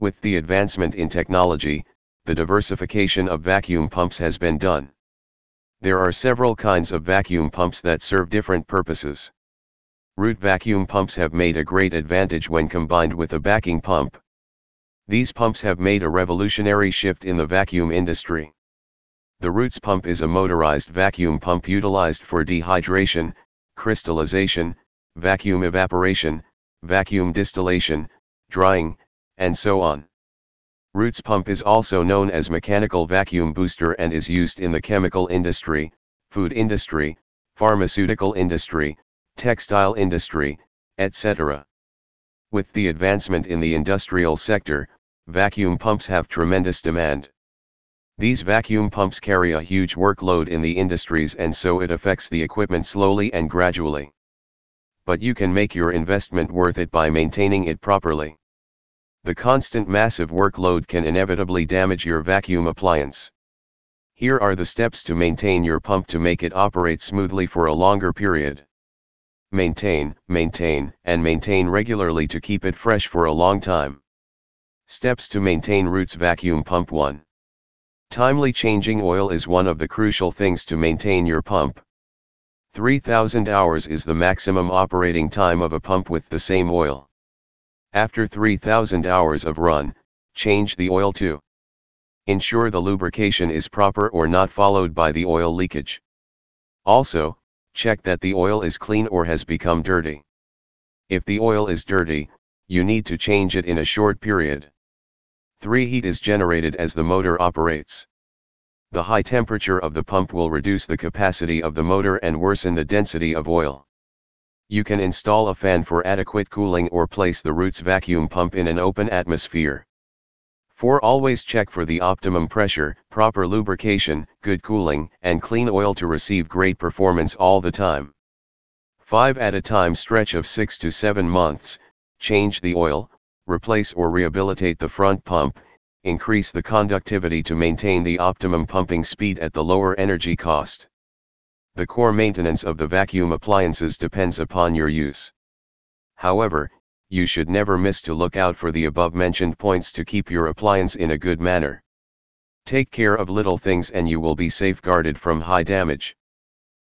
With the advancement in technology, the diversification of vacuum pumps has been done. There are several kinds of vacuum pumps that serve different purposes. Root vacuum pumps have made a great advantage when combined with a backing pump. These pumps have made a revolutionary shift in the vacuum industry. The Roots pump is a motorized vacuum pump utilized for dehydration, crystallization, vacuum evaporation, vacuum distillation, drying, and so on. Roots pump is also known as mechanical vacuum booster and is used in the chemical industry, food industry, pharmaceutical industry, textile industry, etc. With the advancement in the industrial sector, vacuum pumps have tremendous demand. These vacuum pumps carry a huge workload in the industries and so it affects the equipment slowly and gradually. But you can make your investment worth it by maintaining it properly. The constant massive workload can inevitably damage your vacuum appliance. Here are the steps to maintain your pump to make it operate smoothly for a longer period. Maintain, maintain, and maintain regularly to keep it fresh for a long time. Steps to maintain Roots Vacuum Pump 1. Timely changing oil is one of the crucial things to maintain your pump. 3000 hours is the maximum operating time of a pump with the same oil. After 3000 hours of run, change the oil too. Ensure the lubrication is proper or not followed by the oil leakage. Also, check that the oil is clean or has become dirty. If the oil is dirty, you need to change it in a short period. 3. Heat is generated as the motor operates. The high temperature of the pump will reduce the capacity of the motor and worsen the density of oil. You can install a fan for adequate cooling or place the Roots vacuum pump in an open atmosphere. 4. Always check for the optimum pressure, proper lubrication, good cooling, and clean oil to receive great performance all the time. 5. At a time stretch of 6 to 7 months, change the oil, replace or rehabilitate the front pump, increase the conductivity to maintain the optimum pumping speed at the lower energy cost. The core maintenance of the vacuum appliances depends upon your use. However, you should never miss to look out for the above mentioned points to keep your appliance in a good manner. Take care of little things and you will be safeguarded from high damage.